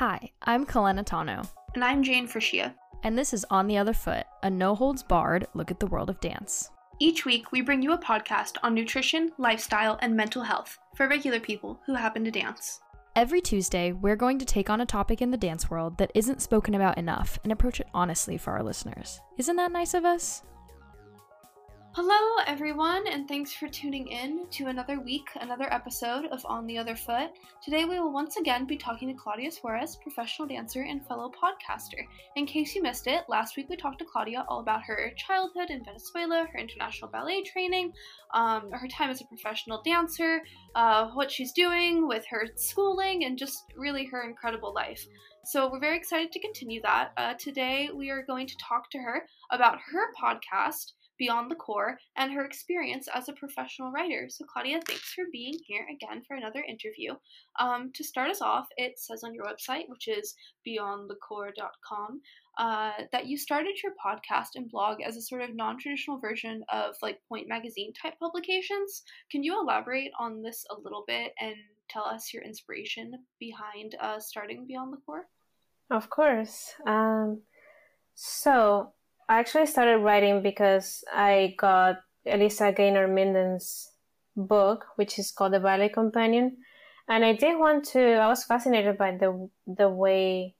Hi, I'm Kalena Tano. And I'm Jayne Frishia. And this is On the Other Foot, a no holds barred look at the world of dance. Each week, we bring you a podcast on nutrition, lifestyle, and mental health for regular people who happen to dance. Every Tuesday, we're going to take on a topic in the dance world that isn't spoken about enough and approach it honestly for our listeners. Isn't that nice of us? Hello, everyone, and thanks for tuning in to another week, another episode of On the Other Foot. Today, we will once again be talking to Claudia Suarez, professional dancer and fellow podcaster. In case you missed it, last week we talked to Claudia all about her childhood in Venezuela, her international ballet training, um, her time as a professional dancer, uh, what she's doing with her schooling, and just really her incredible life. So, we're very excited to continue that. Uh, today, we are going to talk to her about her podcast beyond the corps and her experience as a professional writer. So, Claudia, thanks for being here again for another interview. Um, to start us off, it says on your website, which is beyondthecorps.com, uh, that you started your podcast and blog as a sort of non traditional version of like Pointe Magazine type publications. Can you elaborate on this a little bit and tell us your inspiration behind uh, starting Beyond the Corps? Of course. Um, so, I actually started writing because I got Eliza Gaynor Minden's book, which is called The Ballet Companion. And I did want to, I was fascinated by the, the way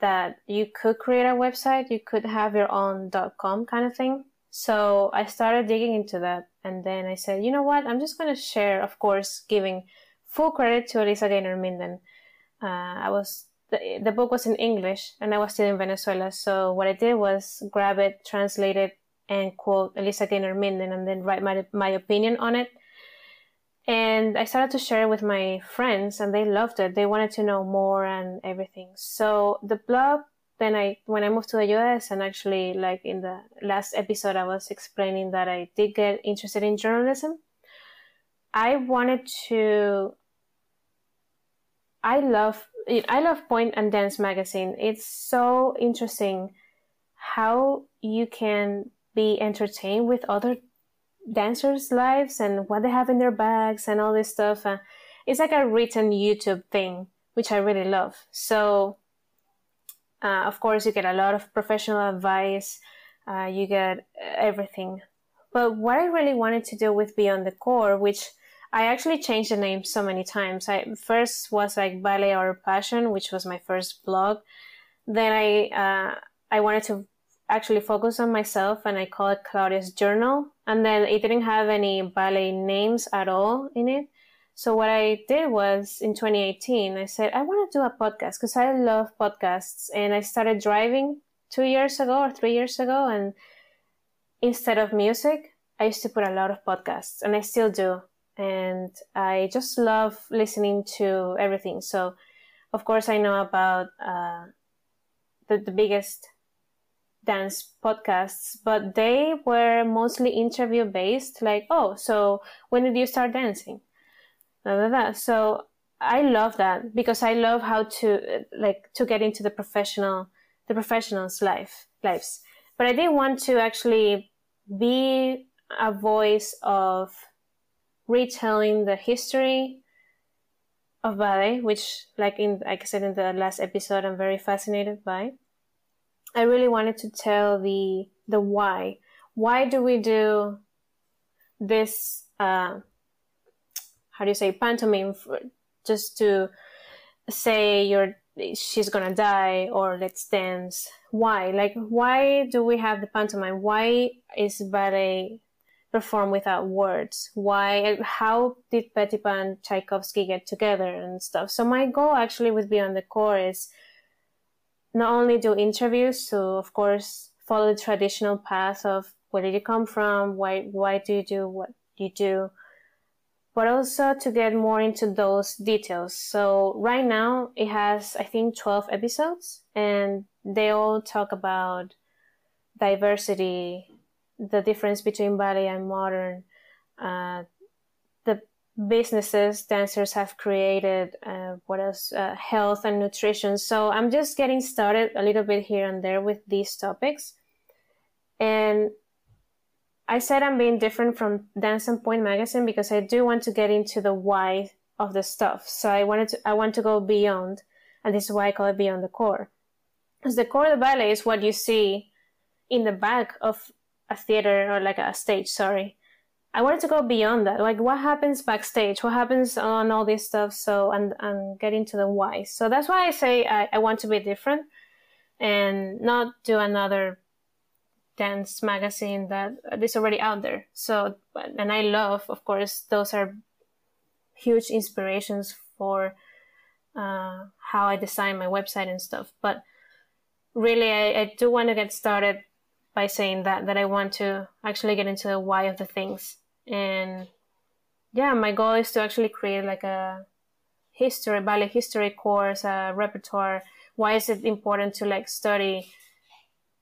that you could create a website, you could have your own .com kind of thing. So I started digging into that. And then I said, you know what? I'm just going to share, of course, giving full credit to Eliza Gaynor Minden. Uh, I was the, the book was in English and I was still in Venezuela. So what I did was grab it, translate it, and quote Eliza Gaynor Minden and then write my, my opinion on it. And I started to share it with my friends and they loved it. They wanted to know more and everything. So the blog, then I, when I moved to the US and actually like in the last episode, I was explaining that I did get interested in journalism. I wanted to, I love I love Pointe and Dance magazine. It's so interesting how you can be entertained with other dancers' lives and what they have in their bags and all this stuff. Uh, it's like a written YouTube thing, which I really love. So, uh, of course, you get a lot of professional advice. Uh, you get everything. But what I really wanted to do with Beyond the Corps, which I actually changed the name so many times. I first was like Ballet or Passion, which was my first blog. Then I uh, I wanted to actually focus on myself, and I called it Claudia's Journal. And then it didn't have any ballet names at all in it. So what I did was in 2018, I said I want to do a podcast because I love podcasts, and I started driving two years ago or three years ago, and instead of music, I used to put a lot of podcasts, and I still do and I just love listening to everything. So, of course, I know about uh, the, the biggest dance podcasts, but they were mostly interview based. Like, oh, so when did you start dancing? Blah, blah, blah. So I love that because I love how to like to get into the professional, the professionals' life lives. But I didn't want to actually be a voice of retelling the history of ballet, which, like in like I said in the last episode, I'm very fascinated by. I really wanted to tell the the why. Why do we do this? Uh, how do you say pantomime? For, just to say you're she's gonna die or let's dance. Why? Like why do we have the pantomime? Why is ballet perform without words? Why? How did Petipa and Tchaikovsky get together and stuff? So my goal actually with Beyond the Corps is not only do interviews, so of course follow the traditional path of where did you come from, why why do you do what you do, but also to get more into those details. So right now it has I think twelve episodes, and they all talk about diversity the difference between ballet and modern, uh, the businesses dancers have created, uh, what else, uh, health and nutrition. So I'm just getting started a little bit here and there with these topics. And I said I'm being different from Dance and Pointe magazine because I do want to get into the why of the stuff. So I wanted to, I want to go beyond and this is why I call it beyond the corps. Because the corps of the ballet is what you see in the back of a theater or like a stage, sorry. I wanted to go beyond that. Like what happens backstage? What happens on all this stuff? So and and get into the why. So that's why I say I, I want to be different and not do another dance magazine that is already out there. So and I love, of course, those are huge inspirations for uh, how I design my website and stuff. But really, I, I do want to get started by saying that that I want to actually get into the why of the things. And yeah, my goal is to actually create like a history, ballet history course, a repertoire. Why is it important to like study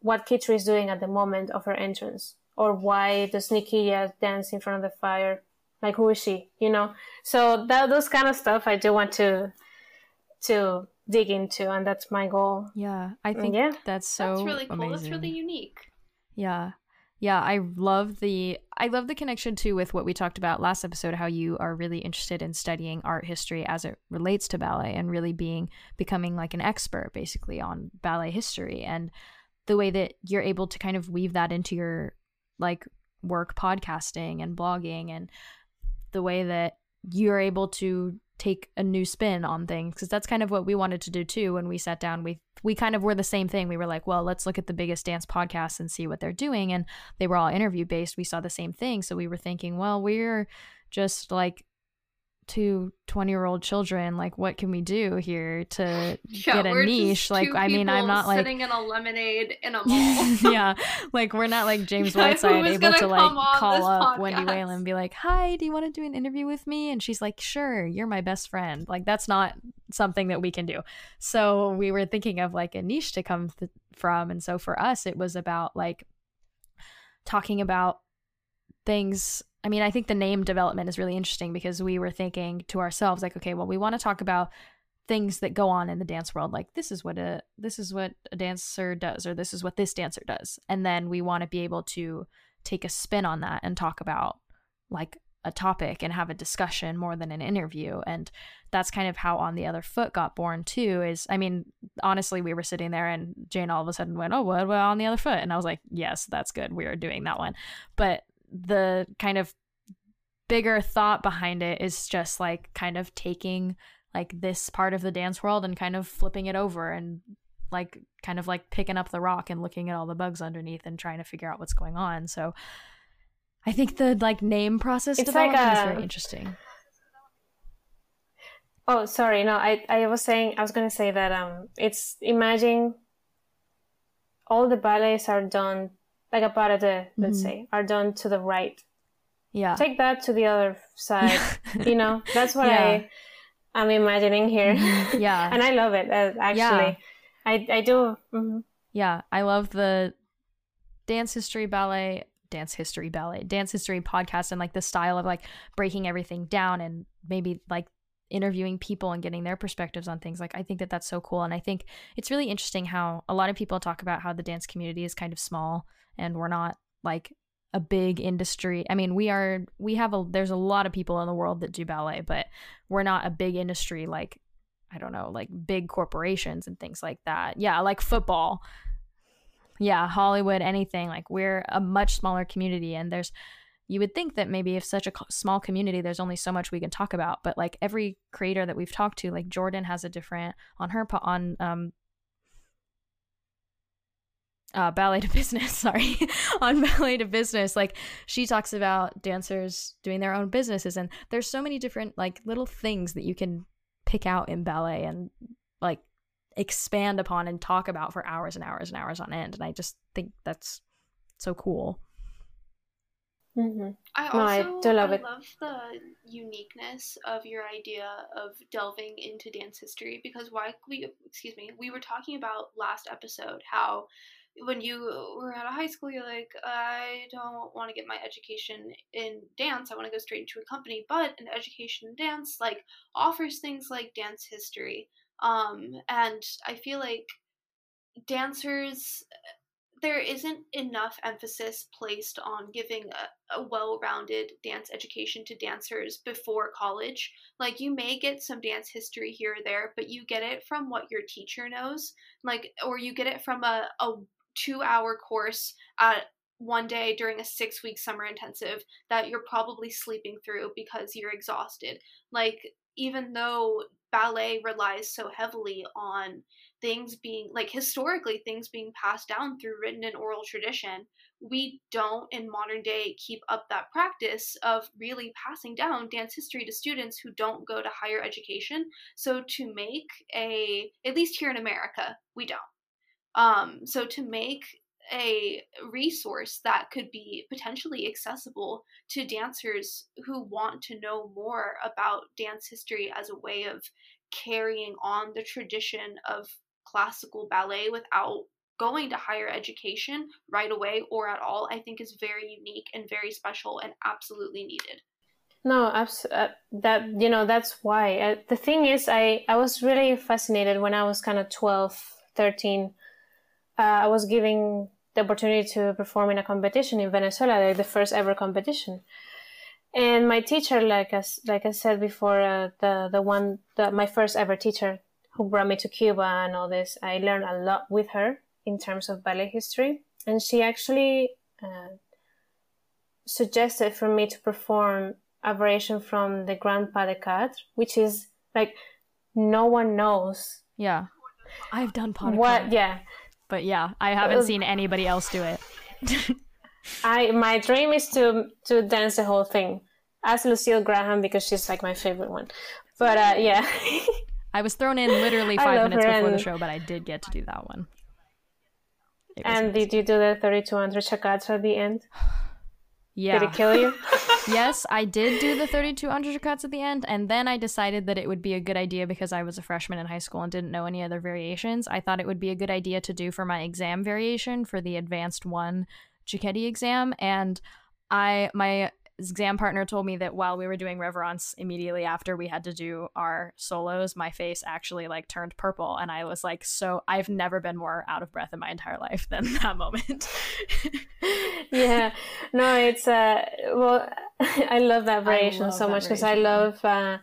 what Kitri is doing at the moment of her entrance? Or why does Nikiya dance in front of the fire? Like who is she? You know? So that those kind of stuff I do want to to dig into and that's my goal. Yeah. I think yeah. that's so That's really cool. amazing. That's really unique. Yeah. Yeah, I love the I love the connection too with what we talked about last episode how you are really interested in studying art history as it relates to ballet and really being becoming like an expert basically on ballet history and the way that you're able to kind of weave that into your like work podcasting and blogging and the way that you're able to take a new spin on things because that's kind of what we wanted to do too when we sat down. We we kind of were the same thing. We were like well let's look at the biggest dance podcasts and see what they're doing and they were all interview based we saw the same thing. So we were thinking well we're just like two 20 year old children like what can we do here to Yeah, get a niche like i mean i'm not like sitting in a lemonade in a mall. yeah, like we're not like James Yeah, Whiteside able gonna like call up Wendy podcast? Whelan and be like, "Hi, do you want to do an interview with me?" And she's like, "Sure, you're my best friend." Like that's not something that we can do. So we were thinking of like a niche to come th- from, and so for us, it was about like talking about things. I mean, I think the name development is really interesting because we were thinking to ourselves like, okay, well, we want to talk about things that go on in the dance world like this is what a this is what a dancer does or this is what this dancer does. And then we want to be able to take a spin on that and talk about like a topic and have a discussion more than an interview. And that's kind of how on the other foot got born too is i mean honestly we were sitting there and Jayne all of a sudden went oh what well, on the other foot? And i was like yes that's good. We are doing that one. But the kind of bigger thought behind it is just like kind of taking like this part of the dance world and kind of flipping it over and like kind of like picking up the rock and looking at all the bugs underneath and trying to figure out what's going on. So I think the like name process It's like development is a- very interesting. Oh, sorry. No, I, I was saying, I was going to say that um, it's imagine all the ballets are done, like a pas de deux, let's Mhm. say, are done to the right. Yeah. Take that to the other side. you know, that's what Yeah. I, I'm imagining here. Yeah. and I love it, uh, actually. I, I do. mhm. Yeah, I love the dance history ballet, dance history ballet, dance history podcast, and like the style of like breaking everything down and maybe like interviewing people and getting their perspectives on things. Like, I think that that's so cool. And I think it's really interesting how a lot of people talk about how the dance community is kind of small and we're not like a big industry. I mean, we are, we have a, there's a lot of people in the world that do ballet, but we're not a big industry like I don't know, like big corporations and things like that. Yeah, like football. Yeah, Hollywood, anything. Like we're a much smaller community and there's you would think that maybe if such a small community there's only so much we can talk about, but like every creator that we've talked to, like Jordan has a different on her po- on um uh, ballet to business sorry on ballet to business like she talks about dancers doing their own businesses and there's so many different like little things that you can pick out in ballet and like expand upon and talk about for hours and hours and hours on end and i just think that's so cool Mhm. I No, I also do love I it. love the uniqueness of your idea of delving into dance history because why we excuse me we were talking about last episode how when you were out of high school you're like I don't want to get my education in dance I want to go straight into a company but an education in dance like offers things like dance history um and I feel like dancers there isn't enough emphasis placed on giving a, a well-rounded dance education to dancers before college. Like you may get some dance history here or there but you get it from what your teacher knows. Like or you get it from a, a two hour course at one day during a six week summer intensive that you're probably sleeping through because you're exhausted. Like even though ballet relies so heavily on things being like historically things being passed down through written and oral tradition we don't in modern day keep up that practice of really passing down dance history to students who don't go to higher education. So to make a at least here in america we don't. Um, so to make a resource that could be potentially accessible to dancers who want to know more about dance history as a way of carrying on the tradition of classical ballet without going to higher education right away or at all, I think is very unique and very special and absolutely needed. No, abs- uh, that you know that's why. Uh, the thing is, I I was really fascinated when I was kind of 12, 13. Uh, I was giving the opportunity to perform in a competition in Venezuela, like the first ever competition. And my teacher, like as like I said before, uh, the the one the, my first ever teacher, who brought me to Cuba and all this. I learned a lot with her in terms of ballet history. And she actually uh, suggested for me to perform a variation from the Grand Pas de Quatre, which is like no one knows. Yeah. I've done pas de What? Yeah. But yeah, I haven't seen anybody else do it. I my dream is to to dance the whole thing as Lucile Grahn because she's like my favorite one. But uh, yeah. I was thrown in literally five minutes before the show, but I did get to do that one. And did you do the 3200 chacats at the end? Yeah. Did it kill you? yes, I did do the 3200 chacats at the end, and then I decided that it would be a good idea because I was a freshman in high school and didn't know any other variations. I thought it would be a good idea to do for my exam variation for the advanced one Cecchetti exam, and I my exam partner told me that while we were doing reverence immediately after we had to do our solos my face actually like turned purple and i was like so i've never been more out of breath in my entire life than that moment. Yeah. No it's uh well i love that variation love so that much because i love uh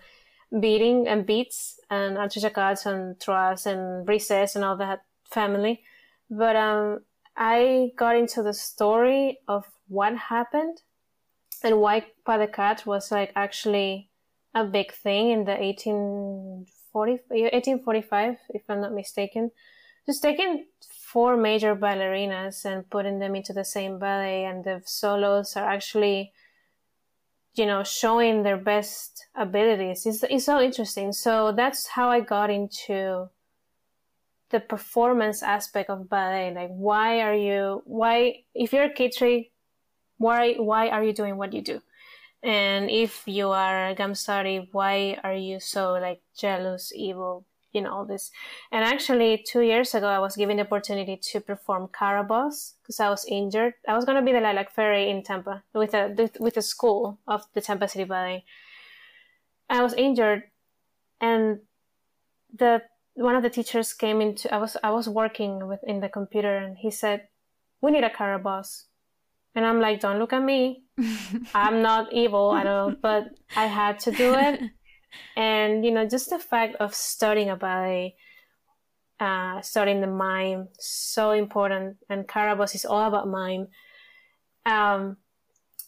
beating and beats and entrechacats and trois and brises and all that family. But um i got into the story of what happened and why Pas de Quatre was like actually a big thing in the 1840, 1845, if I'm not mistaken. Just taking four major ballerinas and putting them into the same ballet, and the solos are actually, you know, showing their best abilities. It's, it's so interesting. So that's how I got into the performance aspect of ballet. Like, why are you, why, if you're a Kitri why why are you doing what you do? And if you are Gamzatti why are you so like jealous evil you know all this? And actually two years ago i was given the opportunity to perform Carabosse because i was injured. I was going to be the lilac fairy in tampa with a with a school of the tampa city ballet. I was injured and the one of the teachers came into i was i was working with in the computer and he said we need a Carabosse and I'm like, don't look at me. I'm not evil at all, but I had to do it. And, you know, just the fact of studying about it, uh, studying the mime, so important. And Carabosse is all about mime. Um,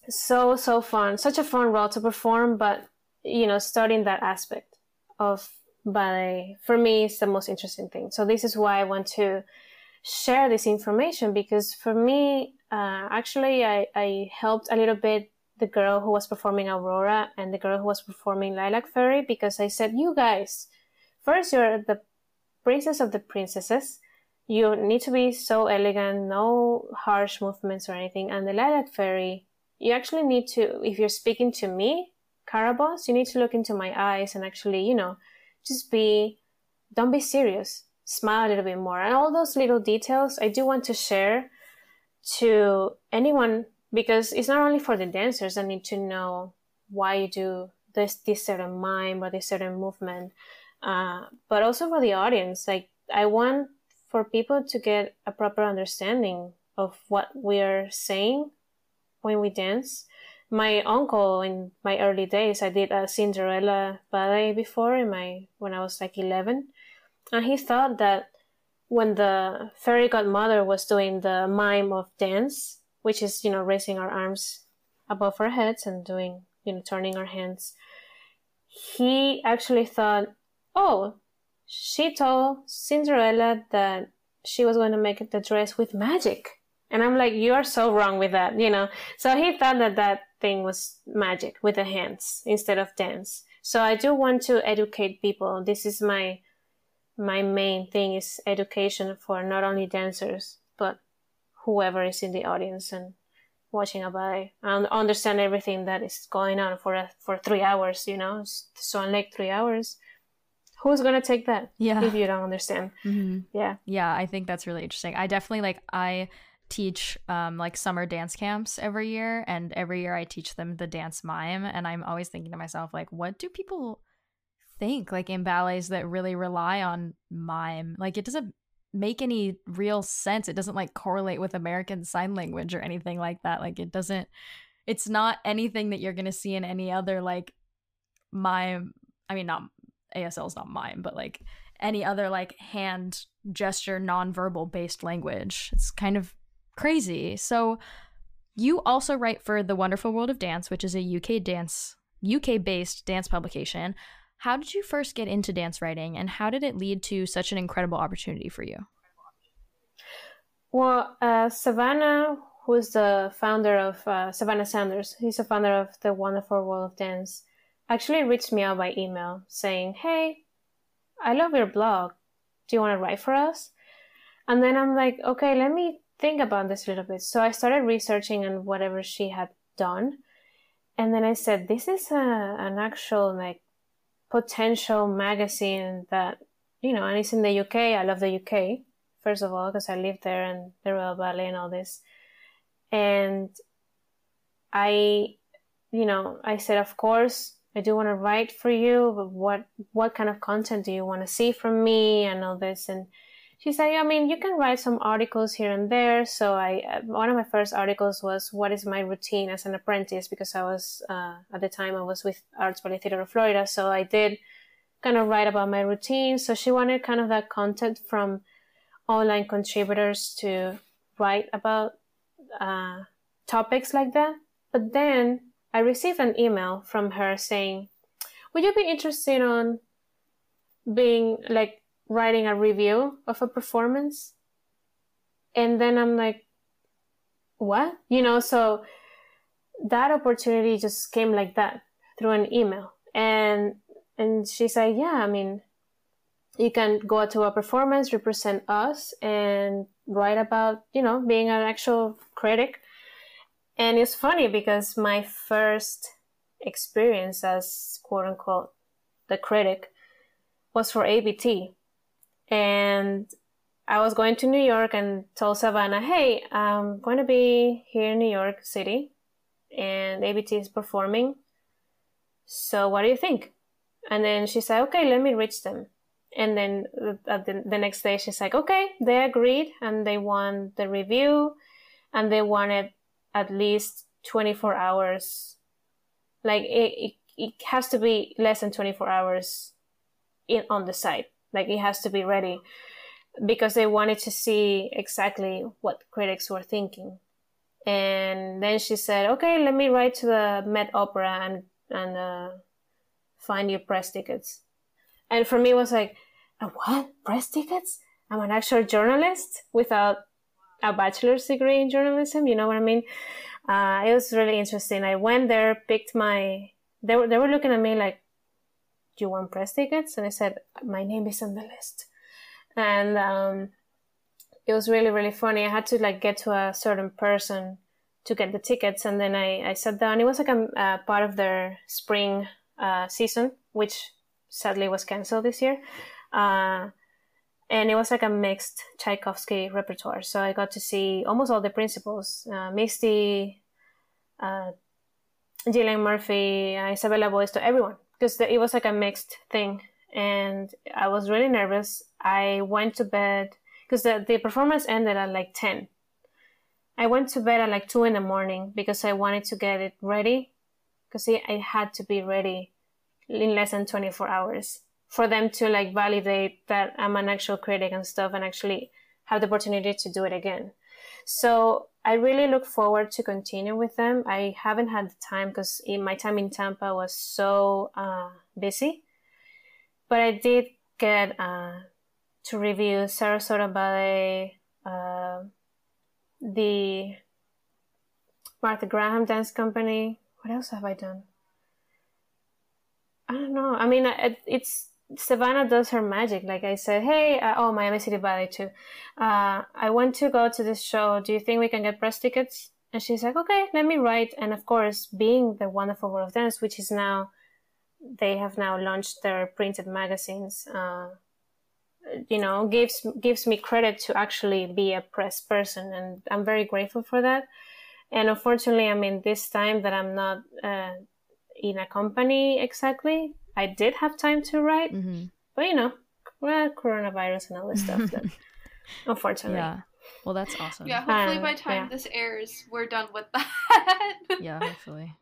so, so fun. Such a fun role to perform, but, you know, studying that aspect of ballet, for me, is the most interesting thing. So this is why I want to share this information because for me, uh, actually, I, I helped a little bit the girl who was performing Aurora and the girl who was performing Lilac Fairy because I said, you guys, first you're the princess of the princesses. You need to be so elegant, no harsh movements or anything. And the Lilac Fairy, you actually need to, if you're speaking to me, Carabosse, you need to look into my eyes and actually, you know, just be, don't be serious. Smile a little bit more. And all those little details I do want to share to anyone because it's not only for the dancers that need to know why you do this this certain mime or this certain movement, uh, but also for the audience. Like I want for people to get a proper understanding of what we are saying when we dance. My uncle in my early days, I did a Cinderella ballet before in my when I was like eleven, and he thought that when the fairy godmother was doing the mime of dance, which is you know raising our arms above our heads and doing you know turning our hands, he actually thought, oh, she told Cinderella that she was going to make the dress with magic. And I'm like, you are so wrong with that, you know. So he thought that that thing was magic with the hands instead of dance. So I do want to educate people. This is my my main thing is education for not only dancers but whoever is in the audience and watching a ballet. And understand everything that is going on for a, for three hours. You know, so in like three hours who's gonna take that? Yeah. If you don't understand. Mm-hmm. yeah. Yeah i think that's really interesting. I definitely like i teach um like summer dance camps every year and every year i teach them the dance mime and i'm always thinking to myself like what do people think like in ballets that really rely on mime like it doesn't make any real sense it doesn't like correlate with american sign language or anything like that like it doesn't it's not anything that you're gonna see in any other like mime i mean not ASL is not mime, but like any other like hand gesture nonverbal based language. It's kind of crazy. So you also write for The Wonderful World of Dance, which is a UK dance UK based dance publication. How did you first get into dance writing and how did it lead to such an incredible opportunity for you? Well, uh, Savannah, who's the founder of uh, Savannah Sanders, he's the founder of The Wonderful World of Dance actually reached me out by email saying, Hey, I love your blog. Do you want to write for us? And then I'm like, okay, let me think about this a little bit. So I started researching on whatever she had done. And then I said, this is a, an actual like potential magazine that, you know, and it's in the UK. I love the UK, first of all, because I live there and the Royal Ballet and all this. And I, you know, I said, of course, I do want to write for you, but what what kind of content do you want to see from me and all this? And she said, I mean, you can write some articles here and there. So I uh, one of my first articles was what is my routine as an apprentice because I was uh, at the time I was with Arts Ballet Theater of Florida, so I did kind of write about my routine. So she wanted kind of that content from online contributors to write about uh, topics like that. But then I received an email from her saying, Would you be interested on being like writing a review of a performance? And then I'm like, What? You know, so that opportunity just came like that through an email. And and she said, Yeah, I mean, you can go to a performance, represent us, and write about, you know, being an actual critic and it's funny because my first experience as quote unquote the critic was for ABT. And I was going to New York and told Savannah, hey, I'm going to be here in New York City and ABT is performing. So what do you think? And then she said, okay, let me reach them. And then the, the next day she's like, okay, they agreed and they want the review and they wanted at least 24 hours like it, it, it has to be less than 24 hours in on the site like it has to be ready because they wanted to see exactly what critics were thinking and then she said okay let me write to the met opera and and uh, find you press tickets and for me it was like what press tickets i'm an actual journalist without a bachelor's degree in journalism. You know what I mean? Uh, it was really interesting. I went there, picked my. They were they were looking at me like, "Do you want press tickets?" And I said, "My name is on the list." And um, it was really really funny. I had to like get to a certain person to get the tickets, and then I I sat down. It was like a, part of their spring uh, season, which sadly was canceled this year. Uh, and it was like a mixed Tchaikovsky repertoire. So I got to see almost all the principals: uh, Misty, uh, Gillian Murphy, uh, Isabella Boylston, everyone, because it was like a mixed thing. And I was really nervous. I went to bed because the, the performance ended at like 10. I went to bed at like two in the morning because I wanted to get it ready because I had to be ready in less than 24 hours for them to like validate that I'm an actual critic and stuff and actually have the opportunity to do it again. So I really look forward to continue with them. I haven't had the time because my time in Tampa was so uh, busy, but I did get uh, to review Sarasota Ballet, uh, the Martha Graham Dance Company. What else have I done? I don't know. I mean, it, it's Savannah does her magic. Like I said, hey, uh, oh, Miami City Ballet too. Uh, I want to go to this show. Do you think we can get press tickets? And she's like, okay, let me write. And of course, being the wonderful world of dance, which is now, they have now launched their printed magazines. Uh, you know, gives gives me credit to actually be a press person, and I'm very grateful for that. And unfortunately, I mean, this time that I'm not uh, in a company exactly, I did have time to write, mm-hmm. but you know, well, coronavirus and all this stuff. That, unfortunately, yeah. Well, that's awesome. Yeah, hopefully by the time yeah. this airs, we're done with that. yeah, hopefully.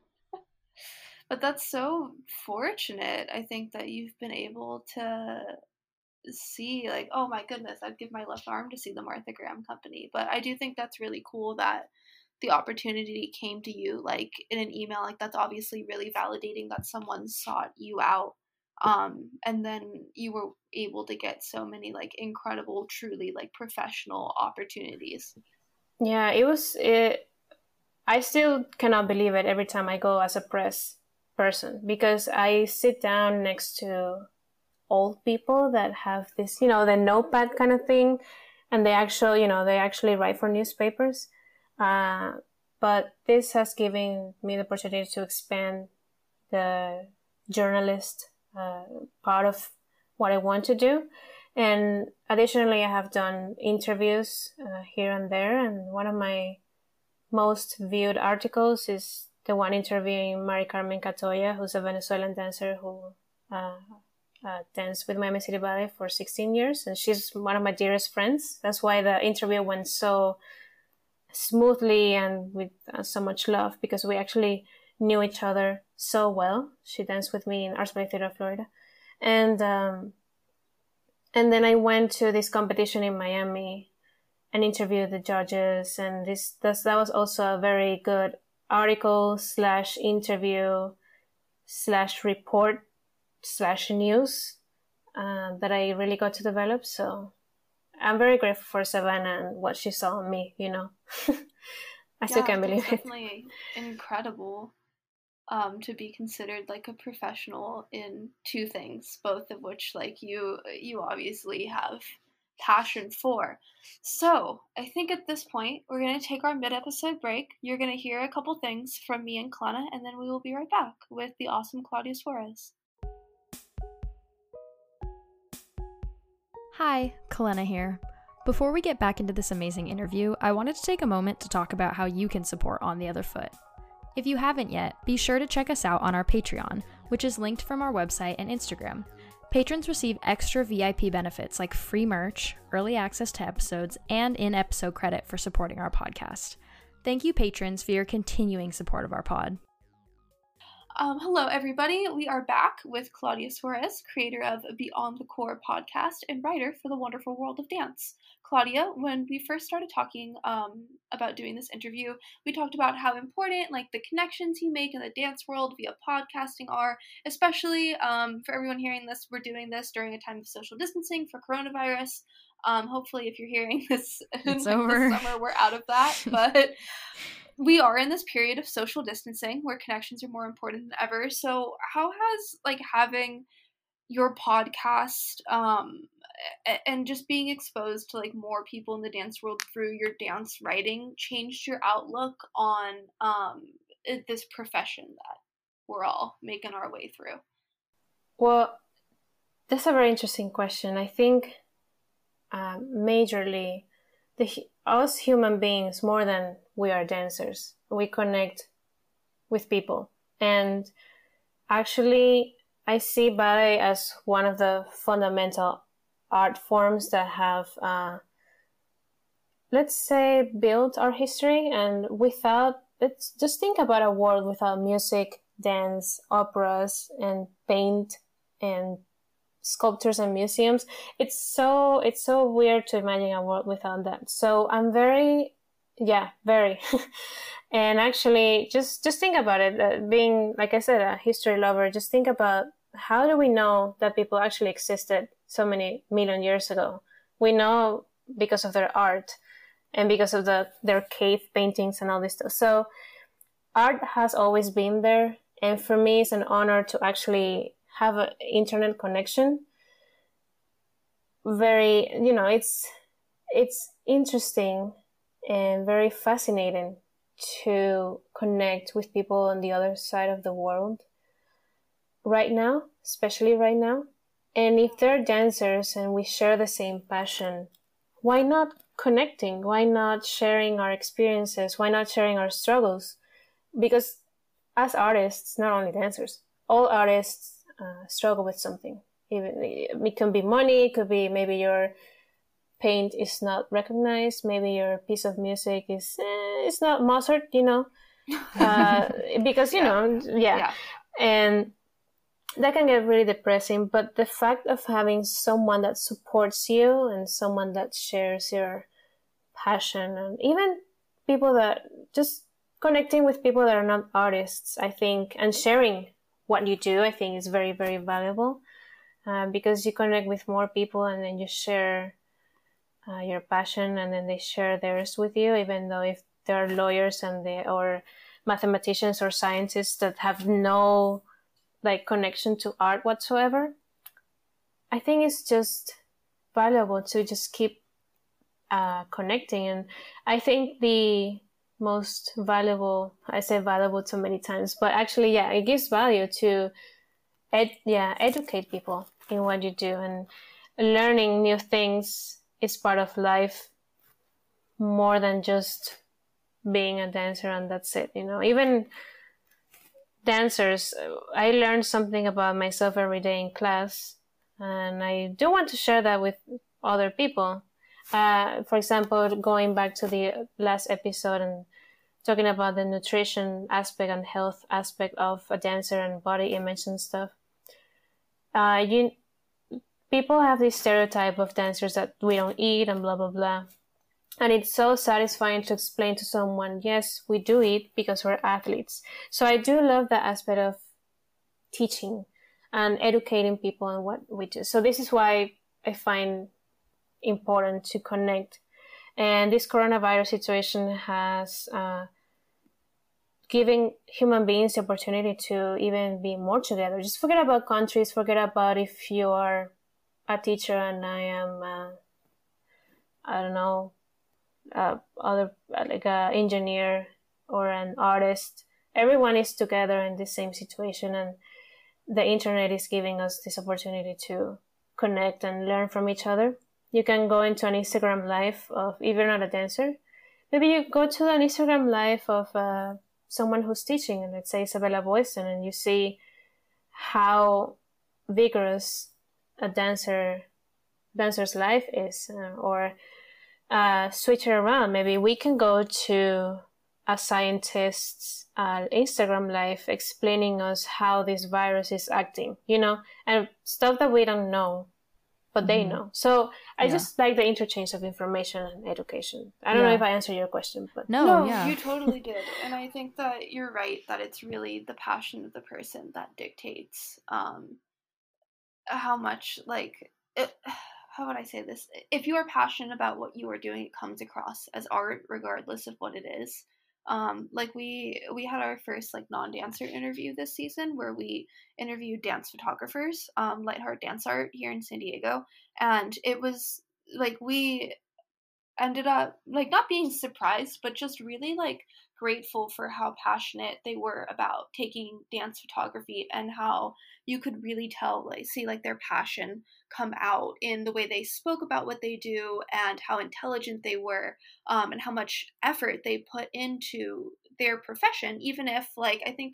But that's so fortunate. I think that you've been able to see, like, oh my goodness, I'd give my left arm to see the Martha Graham Company. But I do think that's really cool that the opportunity came to you like in an email like that's obviously really validating that someone sought you out um and then you were able to get so many like incredible truly like professional opportunities. Yeah it was it i still cannot believe it every time i go as a press person because i sit down next to old people that have this you know the notepad kind of thing and they actually you know they actually write for newspapers uh, but this has given me the opportunity to expand the journalist uh, part of what I want to do. And additionally, I have done interviews uh, here and there. And one of my most viewed articles is the one interviewing Mari Carmen Catoya, who's a Venezuelan dancer who uh, uh, danced with Miami City Ballet for 16 years. And she's one of my dearest friends. That's why the interview went so smoothly and with uh, so much love because we actually knew each other so well. She danced with me in Arts Ballet Theater, of Florida, and um, and then I went to this competition in Miami and interviewed the judges, and this, this that was also a very good article slash interview slash report slash news uh, that I really got to develop. So I'm very grateful for Savannah and what she saw in me, you know. I yeah, still can't believe it's it. Definitely incredible um, to be considered like a professional in two things, both of which like you you obviously have passion for. So I think at this point we're gonna take our mid episode break. You're gonna hear a couple things from me and Kalena, and then we will be right back with the awesome Claudia Suarez. Hi, Kalena here. Before we get back into this amazing interview, I wanted to take a moment to talk about how you can support On the Other Foot. If you haven't yet, be sure to check us out on our Patreon, which is linked from our website and Instagram. Patrons receive extra VIP benefits like free merch, early access to episodes, and in episode credit for supporting our podcast. Thank you, patrons, for your continuing support of our pod. Um, hello, everybody. We are back with Claudia Suarez, creator of Beyond the Corps podcast and writer for The Wonderful World of Dance. Claudia, when we first started talking um, about doing this interview, we talked about how important like the connections you make in the dance world via podcasting are, especially um, for everyone hearing this. We're doing this during a time of social distancing for coronavirus. Um, hopefully, if you're hearing this in like, the summer, we're out of that. But we are in this period of social distancing where connections are more important than ever. So, how has like having your podcast um and just being exposed to like more people in the dance world through your dance writing changed your outlook on um this profession that we're all making our way through? Well, that's a very interesting question. I think uh, majorly the us human beings more than we are dancers. We connect with people. And actually i see ballet as one of the fundamental art forms that have uh, let's say built our history. And without let's just think about a world without music dance operas and paint and sculptures and museums. It's so it's so weird to imagine a world without that. So i'm very yeah very. And actually just just think about it uh, being like i said a history lover just think about how do we know that people actually existed so many million years ago? We know because of their art and because of the their cave paintings and all this stuff. So art has always been there and for me it's an honor to actually have an internet connection. Very you know it's it's interesting and very fascinating to connect with people on the other side of the world right now especially right now. And if they're dancers and we share the same passion why not connecting? Why not sharing our experiences? Why not sharing our struggles? Because as artists not only dancers all artists uh, struggle with something. Even it can be money, it could be maybe your paint is not recognized, maybe your piece of music is eh, it's not Mozart, you know, uh, because you yeah. know, yeah. yeah, and that can get really depressing. But the fact of having someone that supports you and someone that shares your passion, and even people that just connecting with people that are not artists, I think, and sharing what you do, I think is very, very valuable uh, because you connect with more people and then you share uh, your passion and then they share theirs with you, even though if there are lawyers and they or mathematicians or scientists that have no like connection to art whatsoever. I think it's just valuable to just keep uh, connecting, and I think the most valuable i say valuable too many times but actually yeah it gives value to ed- yeah educate people in what you do and learning new things is part of life more than just being a dancer and that's it you know even dancers i learned something about myself every day in class and i do want to share that with other people uh, for example, going back to the last episode and talking about the nutrition aspect and health aspect of a dancer and body image and stuff. Uh, you people have this stereotype of dancers that we don't eat and blah blah blah. And it's so satisfying to explain to someone, yes, we do eat because we're athletes. So I do love that aspect of teaching and educating people on what we do. So this is why I find important to connect. And this coronavirus situation has uh, human beings the opportunity to even be more together. Just forget about countries, forget about if you are a teacher and I am, uh, I don't know, uh, other like an engineer or an artist. Everyone is together in the same situation, and the internet is giving us this opportunity to connect and learn from each other. You can go into an Instagram live of if you're not a dancer, maybe you go to an Instagram live of uh, someone who's teaching, and let's say Isabella Boylston, and you see how vigorous a dancer dancer's life is, uh, or uh, switch it around. Maybe we can go to a scientist's uh, Instagram live explaining us how this virus is acting, you know, and stuff that we don't know but they mm-hmm. know. So I yeah. just like the interchange of information and education. I don't yeah. know if I answered your question, but no, no yeah. you totally did. And I think that you're right that it's really the passion of the person that dictates um, how much like it, how would I say this? If you are passionate about what you are doing, it comes across as art, regardless of what it is um like we we had our first like non-dancer interview this season where we interviewed dance photographers um lightheart dance art here in san diego and it was like we ended up like not being surprised but just really like grateful for how passionate they were about taking dance photography and how you could really tell like see like their passion come out in the way they spoke about what they do and how intelligent they were um, and how much effort they put into their profession even if like i think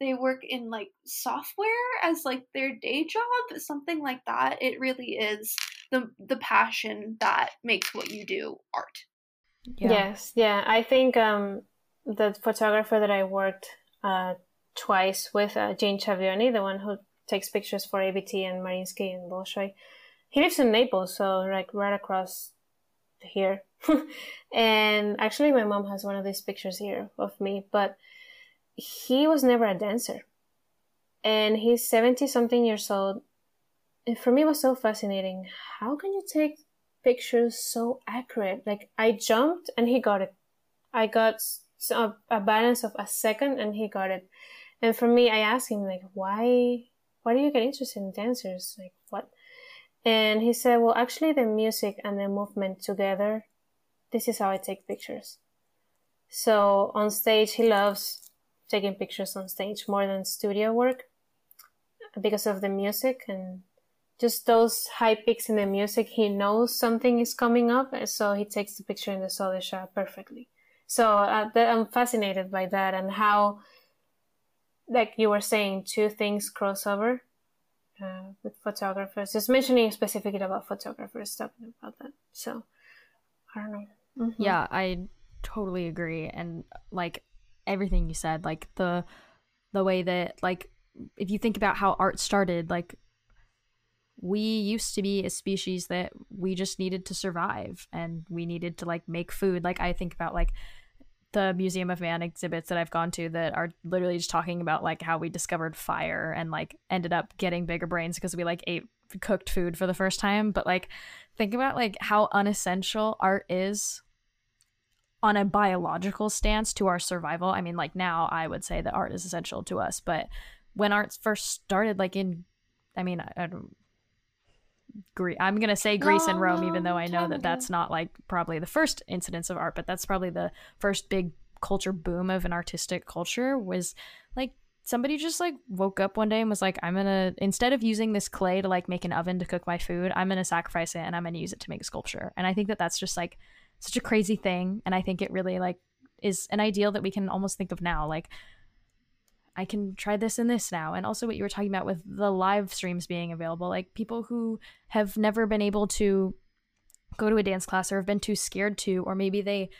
they work in like software as like their day job something like that it really is the the passion that makes what you do art Yeah. Yes, yeah. I think um, the photographer that I worked uh, twice with, uh, Gene Schiavone, the one who takes pictures for ABT and Mariinsky and Bolshoi, he lives in Naples, so like right across here. and actually, my mom has one of these pictures here of me, but he was never a dancer. And he's 70 something years old. And for me, it was so fascinating. How can you take pictures so accurate? Like, I jumped and he got it. I got a, a balance of a second and he got it. And for me, I asked him, like, why, why do you get interested in dancers? Like, what? And he said, well, actually, the music and the movement together, this is how I take pictures. So on stage, he loves taking pictures on stage more than studio work because of the music and just those high peaks in the music. He knows something is coming up, so he takes the picture in the solo shot perfectly. So uh, I'm fascinated by that and how, like you were saying, two things cross over uh, with photographers. Just mentioning specifically about photographers, talking about that. So I don't know. Mm-hmm. Yeah, I totally agree, and like everything you said, like the the way that like if you think about how art started, like we used to be a species that we just needed to survive and we needed to like make food. Like I think about like the Museum of Man exhibits that I've gone to that are literally just talking about like how we discovered fire and like ended up getting bigger brains because we like ate cooked food for the first time. But like think about like how unessential art is on a biological stance to our survival. I mean, like now I would say that art is essential to us, but when art first started, like in, I mean, I, I don't. Greece. I'm gonna say Greece and Rome, even though I know that that's not like probably the first incidence of art, but that's probably the first big culture boom of an artistic culture. Was like somebody just like woke up one day and was like, I'm gonna instead of using this clay to like make an oven to cook my food, I'm gonna sacrifice it and I'm gonna use it to make a sculpture. And I think that that's just like such a crazy thing, and I think it really like is an ideal that we can almost think of now, like I can try this and this now. And also what you were talking about with the live streams being available, like people who have never been able to go to a dance class or have been too scared to, or maybe they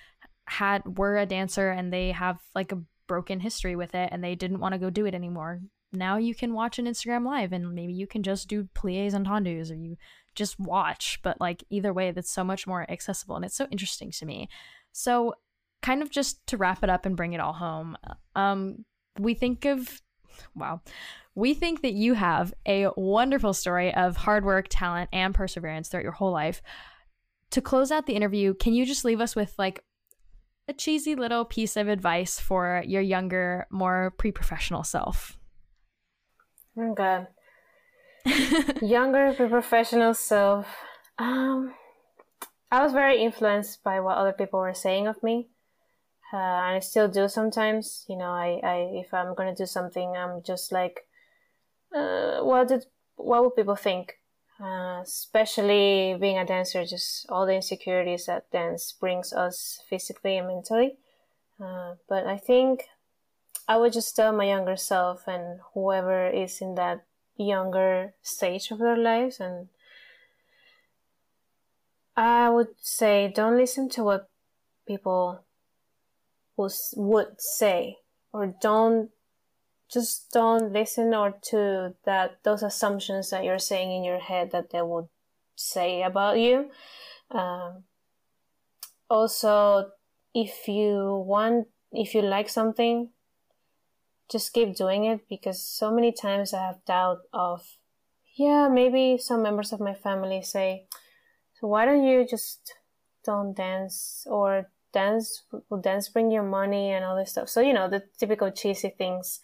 had were a dancer and they have like a broken history with it and they didn't want to go do it anymore. Now you can watch an Instagram live and maybe you can just do plies and tendus or you just watch. But like either way, that's so much more accessible and it's so interesting to me. So kind of just to wrap it up and bring it all home, um, we think of, wow, we think that you have a wonderful story of hard work, talent, and perseverance throughout your whole life. To close out the interview, can you just leave us with like a cheesy little piece of advice for your younger, more pre professional self? Oh, God. younger, pre professional self. Um, I was very influenced by what other people were saying of me uh, and I still do sometimes. You know, I, I if I'm gonna do something, I'm just like, uh, what did what would people think? Uh, especially being a dancer, just all the insecurities that dance brings us physically and mentally. Uh, but I think I would just tell my younger self and whoever is in that younger stage of their lives and I would say don't listen to what people would say or don't just don't listen or to that those assumptions that you're saying in your head that they would say about you. Um, also if you want if you like something just keep doing it because so many times i have doubt of yeah maybe some members of my family say so why don't you just don't dance or dance will dance bring you money and all this stuff. So you know the typical cheesy things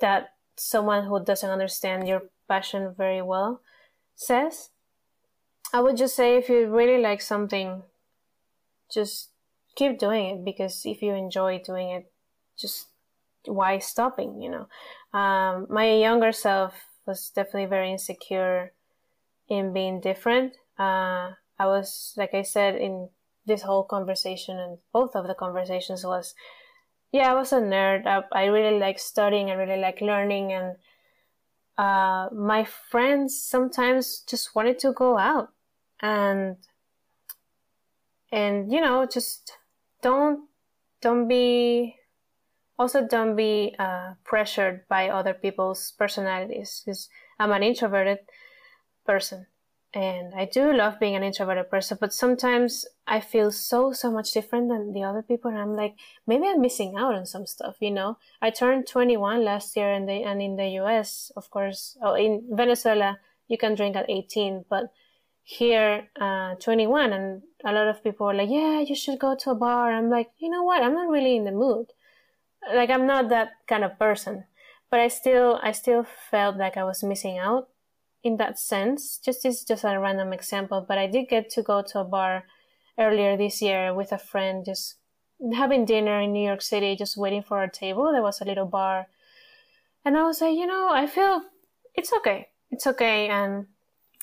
that someone who doesn't understand your passion very well says. I would just say if you really like something just keep doing it because if you enjoy doing it just why stopping you know? Um, my younger self was definitely very insecure in being different. Uh, i was like i said in this whole conversation and both of the conversations was yeah i was a nerd. I, I really like studying. I really like learning. And uh, my friends sometimes just wanted to go out. And and you know just don't don't be also don't be uh, pressured by other people's personalities because i'm an introverted person and i do love being an introverted person but sometimes i feel so so much different than the other people and i'm like maybe i'm missing out on some stuff you know? I turned 21 last year and, and in the us of course oh, in venezuela you can drink at 18 but here uh, 21 and a lot of people are like yeah you should go to a bar. I'm like you know what? I'm not really in the mood. Like i'm not that kind of person but i still i still felt like i was missing out in that sense just this is just a random example but i did get to go to a bar earlier this year with a friend just having dinner in new york city just waiting for our table there was a little bar and i was like you know i feel it's okay it's okay and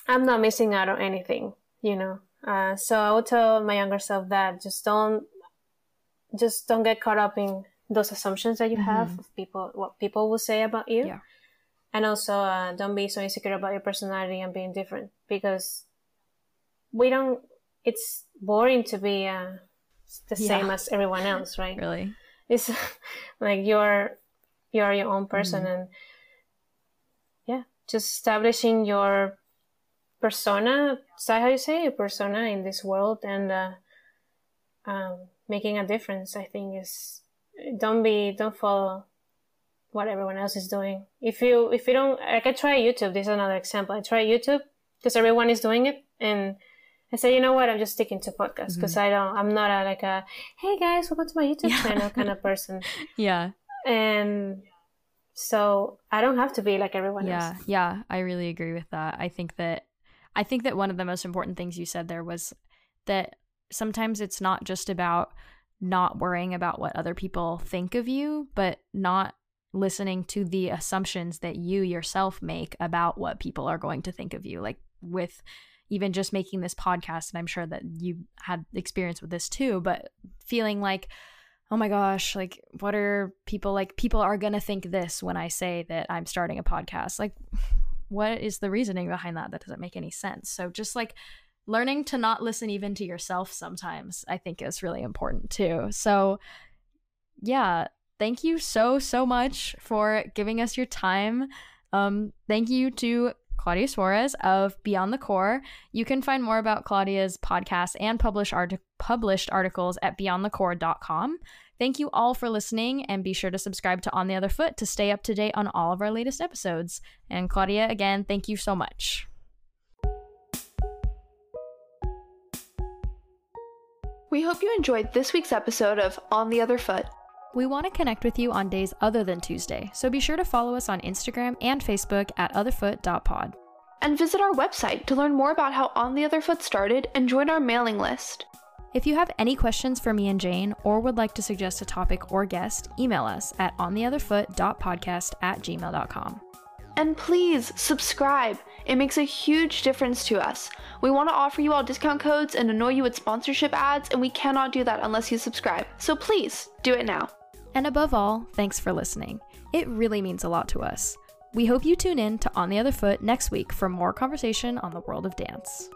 I'm not missing out on anything, you know. Uh, so I would tell my younger self that just don't, just don't get caught up in those assumptions that you mm-hmm. have of people, what people will say about you. Yeah. And also, uh, don't be so insecure about your personality and being different because we don't, it's boring to be uh, the yeah. same as everyone else, right? really? It's like you're, you're your own person mm-hmm. and yeah, just establishing your persona is that how you say it? persona in this world and uh, um, making a difference i think is don't be don't follow what everyone else is doing if you if you don't like i try youtube this is another example i try youtube because everyone is doing it and I say, you know what? I'm just sticking to podcasts because mm-hmm. I don't. I'm not a, like a, hey guys, welcome to my YouTube yeah. channel kind of person. yeah. And so I don't have to be like everyone yeah, else. Yeah, yeah, I really agree with that. I think that I think that one of the most important things you said there was that sometimes it's not just about not worrying about what other people think of you, but not listening to the assumptions that you yourself make about what people are going to think of you. Like with even just making this podcast, and I'm sure that you had experience with this too, but feeling like, oh my gosh, like what are people like? People are going to think this when I say that I'm starting a podcast. Like, what is the reasoning behind that that doesn't make any sense so just like learning to not listen even to yourself sometimes i think is really important too so yeah thank you so so much for giving us your time um thank you to Claudia Suarez of Beyond the Corps. You can find more about Claudia's podcast and art- published articles at beyondthecorps.com. Thank you all for listening, and be sure to subscribe to On the Other Foot to stay up to date on all of our latest episodes. And Claudia, again, thank you so much. We hope you enjoyed this week's episode of On the Other Foot. We want to connect with you on days other than Tuesday, so be sure to follow us on Instagram and Facebook at otherfoot.pod. And visit our website to learn more about how On the Other Foot started and join our mailing list. If you have any questions for me and Jayne or would like to suggest a topic or guest, email us at ontheotherfoot.podcast at gmail.com. And please subscribe. It makes a huge difference to us. We want to offer you all discount codes and annoy you with sponsorship ads, and we cannot do that unless you subscribe. So please do it now. And above all, thanks for listening. It really means a lot to us. We hope you tune in to On the Other Foot next week for more conversation on the world of dance.